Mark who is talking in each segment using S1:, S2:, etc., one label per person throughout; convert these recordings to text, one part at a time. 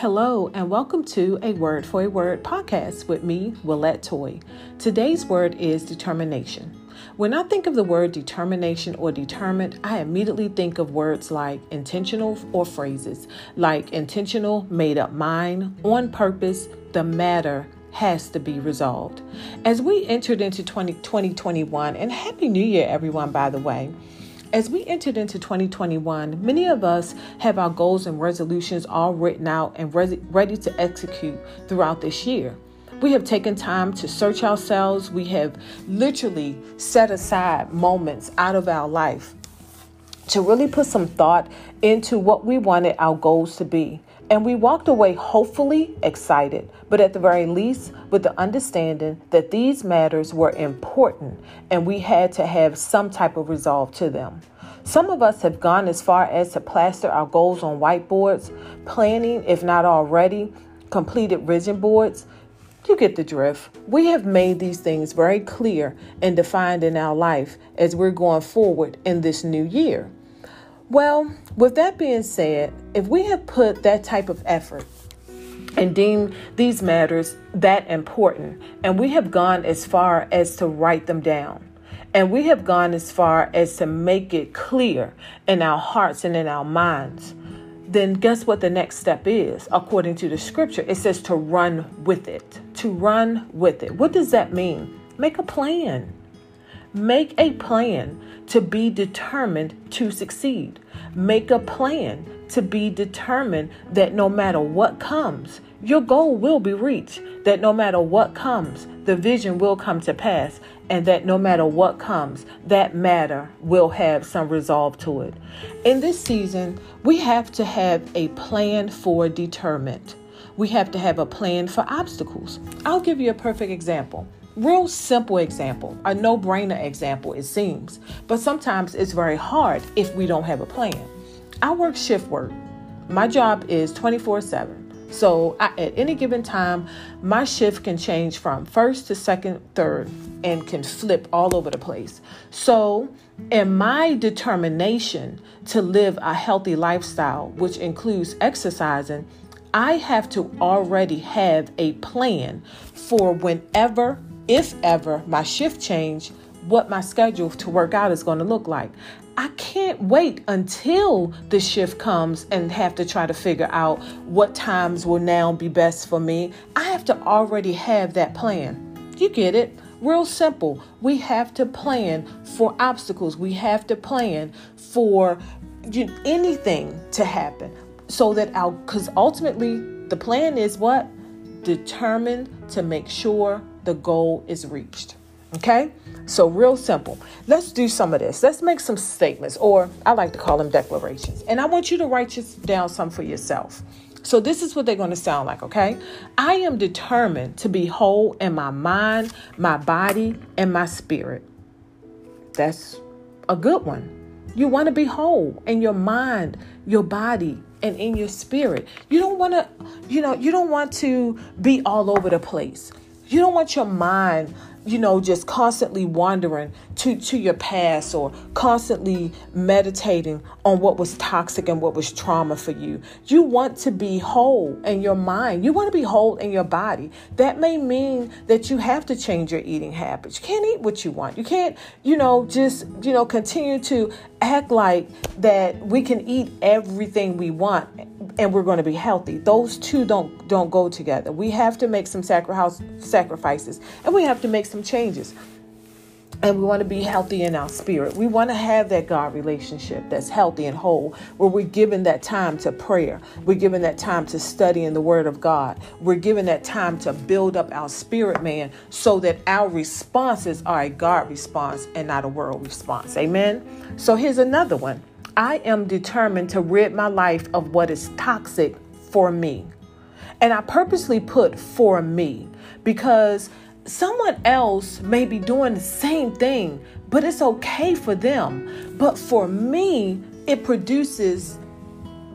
S1: Hello, and welcome to a Word for a Word podcast with me, Willette Toy. Today's word is determination. When I think of the word determination or determined, I immediately think of words like intentional or phrases like intentional, made up mind, on purpose, the matter, has to be resolved. As we entered into 20, 2021, and Happy New Year, everyone, by the way. As we entered into 2021, many of us have our goals and resolutions all written out and ready to execute throughout this year. We have taken time to search ourselves. We have literally set aside moments out of our life to really put some thought into what we wanted our goals to be. And we walked away hopefully excited, but at the very least with the understanding that these matters were important and we had to have some type of resolve to them. Some of us have gone as far as to plaster our goals on whiteboards, planning, if not already, completed vision boards. You get the drift. We have made these things very clear and defined in our life as we're going forward in this new year. Well, with that being said, if we have put that type of effort and deem these matters that important, and we have gone as far as to write them down, and we have gone as far as to make it clear in our hearts and in our minds, then guess what the next step is? According to the scripture, it says to run with it. To run with it. What does that mean? Make a plan. Make a plan to be determined to succeed. Make a plan to be determined that no matter what comes, your goal will be reached. That no matter what comes, the vision will come to pass. And that no matter what comes, that matter will have some resolve to it. In this season, we have to have a plan for determined. We have to have a plan for obstacles. I'll give you a perfect example real simple example, a no brainer example, it seems. But sometimes it's very hard if we don't have a plan. I work shift work. My job is 24 7. So I, at any given time, my shift can change from first to second, third, and can flip all over the place. So, in my determination to live a healthy lifestyle, which includes exercising, I have to already have a plan for whenever if ever my shift change, what my schedule to work out is going to look like. I can't wait until the shift comes and have to try to figure out what times will now be best for me. I have to already have that plan. You get it? Real simple. We have to plan for obstacles. We have to plan for anything to happen so that our, because ultimately the plan is what? Determined to make sure the goal is reached. Okay? So, real simple. Let's do some of this. Let's make some statements, or I like to call them declarations. And I want you to write down some for yourself. So, this is what they're going to sound like, okay? I am determined to be whole in my mind, my body, and my spirit. That's a good one. You want to be whole in your mind, your body, and in your spirit. You don't want to, you know, you don't want to be all over the place. You don't want your mind, you know, just constantly wandering to, to your past or constantly meditating on what was toxic and what was trauma for you. You want to be whole in your mind. You want to be whole in your body. That may mean that you have to change your eating habits. You can't eat what you want. You can't, you know, just, you know, continue to act like that we can eat everything we want and we're going to be healthy. Those two don't don't go together. We have to make some sacrifices and we have to make some changes. And we want to be healthy in our spirit. We want to have that God relationship that's healthy and whole, where we're giving that time to prayer. We're giving that time to study in the Word of God. We're giving that time to build up our spirit man so that our responses are a God response and not a world response. Amen. So here's another one I am determined to rid my life of what is toxic for me. And I purposely put for me because someone else may be doing the same thing, but it's okay for them. But for me, it produces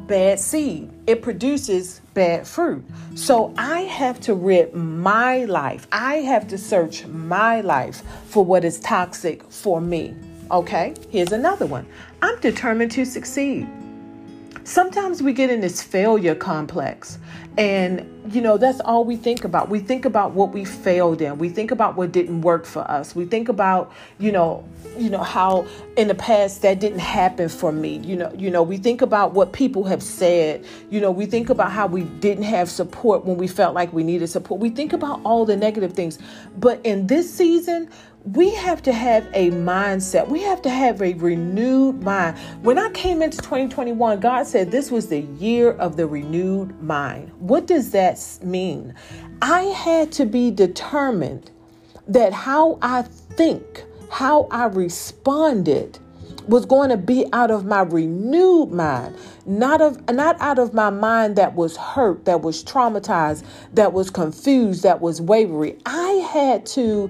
S1: bad seed, it produces bad fruit. So I have to rid my life, I have to search my life for what is toxic for me. Okay, here's another one. I'm determined to succeed. sometimes we get in this failure complex and you know that's all we think about. We think about what we failed in. We think about what didn't work for us. We think about you know you know how in the past that didn't happen for me. You know you know we think about what people have said. You know we think about how we didn't have support when we felt like we needed support. We think about all the negative things. But in this season we have to have a mindset. We have to have a renewed mind. When I came into 2021, God said this was the year of the renewed mind. What does that mean? I had to be determined that how I think, how I responded was going to be out of my renewed mind not of not out of my mind that was hurt that was traumatized that was confused that was wavery i had to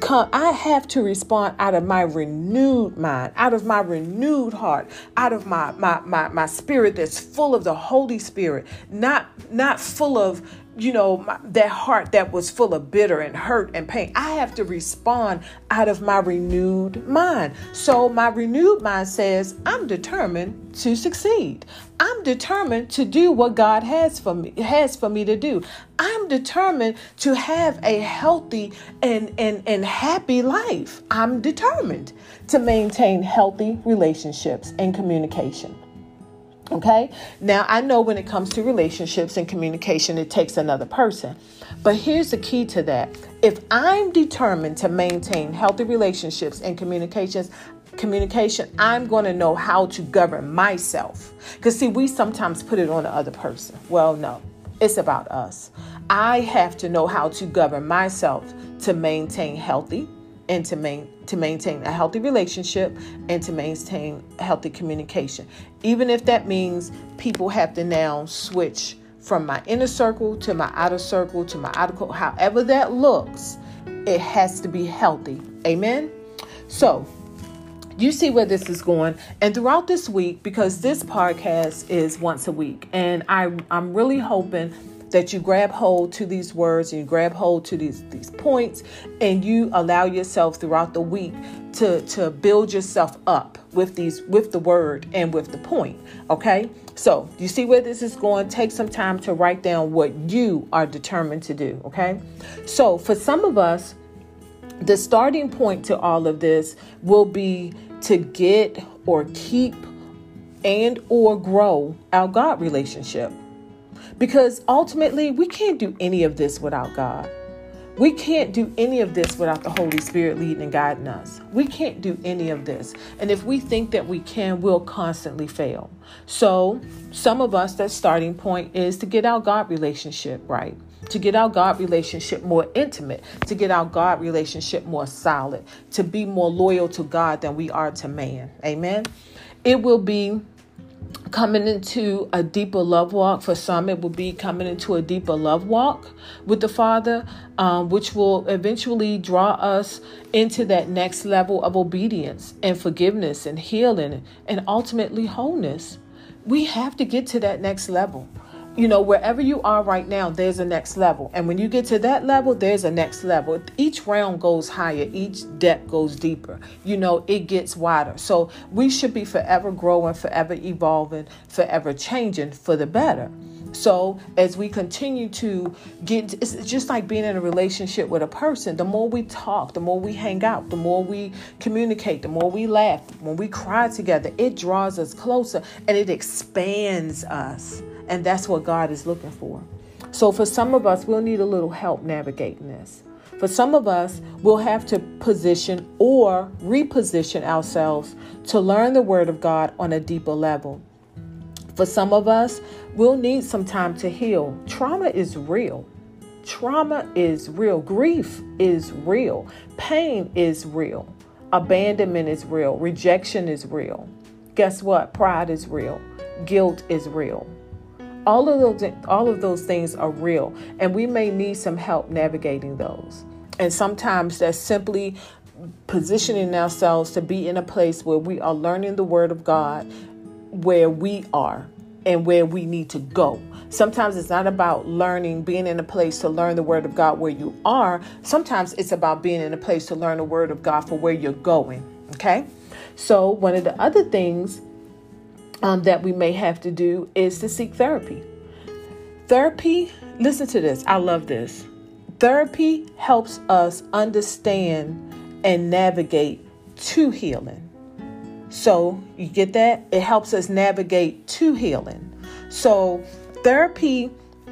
S1: come i have to respond out of my renewed mind out of my renewed heart out of my my my, my spirit that's full of the holy spirit not not full of you know, my, that heart that was full of bitter and hurt and pain. I have to respond out of my renewed mind. So my renewed mind says, I'm determined to succeed. I'm determined to do what God has for me has for me to do. I'm determined to have a healthy and, and, and happy life. I'm determined to maintain healthy relationships and communication. Okay. Now, I know when it comes to relationships and communication, it takes another person. But here's the key to that. If I'm determined to maintain healthy relationships and communications, communication, I'm going to know how to govern myself. Because, see, we sometimes put it on the other person. Well, no, it's about us. I have to know how to govern myself to maintain healthy and to, main, to maintain a healthy relationship and to maintain healthy communication. Even if that means people have to now switch from my inner circle to my outer circle to my outer however that looks, it has to be healthy. Amen. So, you see where this is going and throughout this week because this podcast is once a week and I I'm really hoping that you grab hold to these words and you grab hold to these these points and you allow yourself throughout the week to to build yourself up with these with the word and with the point okay? So you see where this is going? Take some time to write down what you are determined to do okay? So for some of us the starting point to all of this will be to get or keep and or grow our god relationship because ultimately, we can't do any of this without God. We can't do any of this without the Holy Spirit leading and guiding us. We can't do any of this. And if we think that we can, we'll constantly fail. So, some of us, that starting point is to get our God relationship right, to get our God relationship more intimate, to get our God relationship more solid, to be more loyal to God than we are to man. Amen. It will be coming into a deeper love walk. For some, it will be coming into a deeper love walk with the Father, um, which will eventually draw us into that next level of obedience and forgiveness and healing and ultimately wholeness. We have to get to that next level you know, wherever you are right now, there's a next level. And when you get to that level, there's a next level. Each round goes higher, each depth goes deeper. You know, it gets wider. So we should be forever growing, forever evolving, forever changing for the better. So as we continue to get, it's just like being in a relationship with a person. The more we talk, the more we hang out, the more we communicate, the more we laugh, when we cry together, it draws us closer and it expands us. And that's what God is looking for. So for some of us, we'll need a little help navigating this. For some of us, we'll have to position or reposition ourselves to learn the Word of God on a deeper level. For some of us, we'll need some time to heal. Trauma is real. Trauma is real. Grief is real. Pain is real. Abandonment is real. Rejection is real. Guess what? Pride is real. Guilt is real. All of those all of those things are real and we may need some help navigating those. And sometimes that's simply positioning ourselves to be in a place where we are learning the word of God where we are and where we need to go. Sometimes it's not about learning, being in a place to learn the Word of God where you are. Sometimes it's about being in a place to learn the Word of God for where you're going. Okay? So, one of the other things um, that we may have to do is to seek therapy. Therapy, listen to this, I love this. Therapy helps us understand and navigate to healing. So, you get that? It helps us navigate to healing. So, therapy,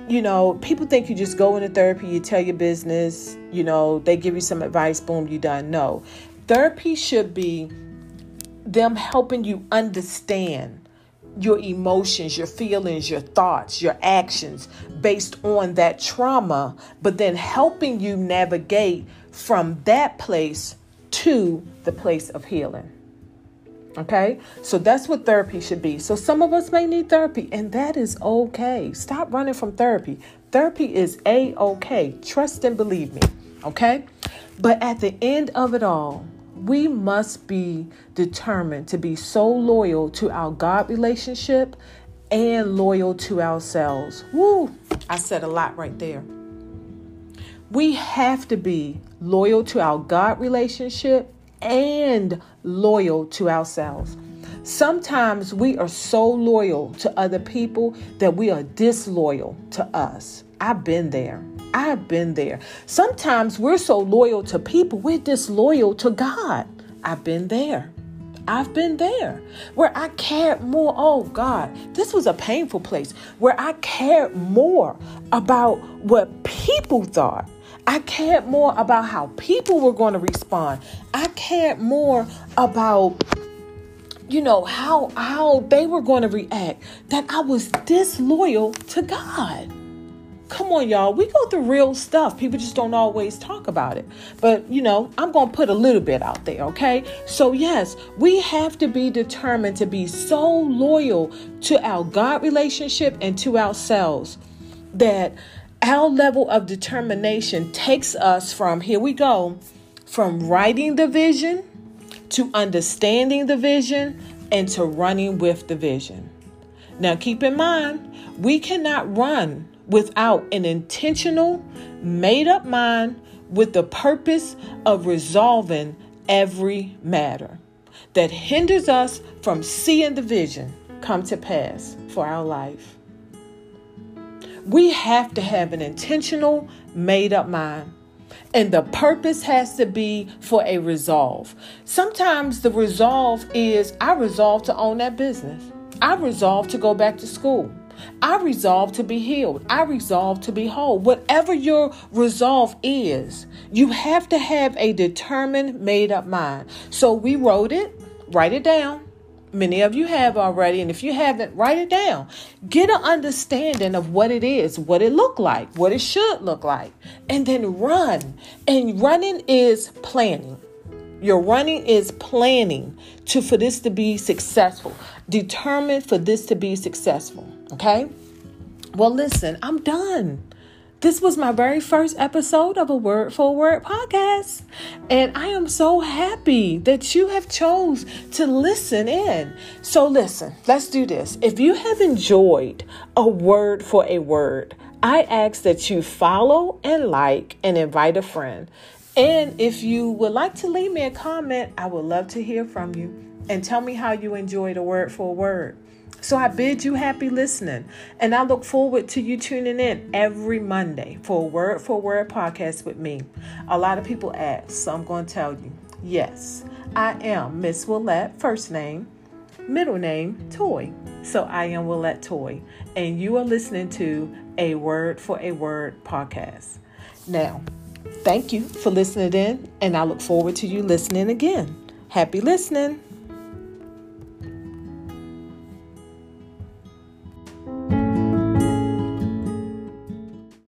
S1: you know, people think you just go into therapy, you tell your business, you know, they give you some advice, boom, you done. No. Therapy should be them helping you understand your emotions, your feelings, your thoughts, your actions based on that trauma, but then helping you navigate from that place to the place of healing. Okay, so that's what therapy should be. So some of us may need therapy, and that is okay. Stop running from therapy. Therapy is a okay. Trust and believe me. Okay, but at the end of it all, we must be determined to be so loyal to our God relationship and loyal to ourselves. Woo! I said a lot right there. We have to be loyal to our God relationship and loyal to ourselves. Sometimes we are so loyal to other people that we are disloyal to us. I've been there. I've been there. Sometimes we're so loyal to people, we're disloyal to God. I've been there. I've been there where I cared more. Oh God, this was a painful place where I cared more about what people thought I cared more about how people were going to respond. I cared more about you know how how they were going to react that I was disloyal to God. Come on, y'all. We go through real stuff. People just don't always talk about it. But, you know, I'm going to put a little bit out there, okay? So, yes, we have to be determined to be so loyal to our God relationship and to ourselves that our level of determination takes us from, here we go, from writing the vision to understanding the vision and to running with the vision. Now, keep in mind, we cannot run without an intentional, made up mind with the purpose of resolving every matter that hinders us from seeing the vision come to pass for our life. We have to have an intentional, made up mind. And the purpose has to be for a resolve. Sometimes the resolve is I resolve to own that business. I resolve to go back to school. I resolve to be healed. I resolve to be whole. Whatever your resolve is, you have to have a determined, made up mind. So we wrote it, write it down. Many of you have already, and if you haven't, write it down. Get an understanding of what it is, what it looked like, what it should look like, and then run. And running is planning. Your running is planning to for this to be successful. Determined for this to be successful. Okay? Well, listen, I'm done. This was my very first episode of a Word for Word podcast, and I am so happy that you have chose to listen in. So listen, let's do this. If you have enjoyed a word for a word, I ask that you follow and like and invite a friend. And if you would like to leave me a comment, I would love to hear from you and tell me how you enjoyed a word for a word. So I bid you happy listening, and I look forward to you tuning in every Monday for a Word for Word podcast with me. A lot of people ask, so I'm going to tell you yes, I am Miss Willette, first name, middle name, Toy. So I am Willette Toy, and you are listening to a Word for a Word podcast. Now, thank you for listening in, and I look forward to you listening again. Happy listening.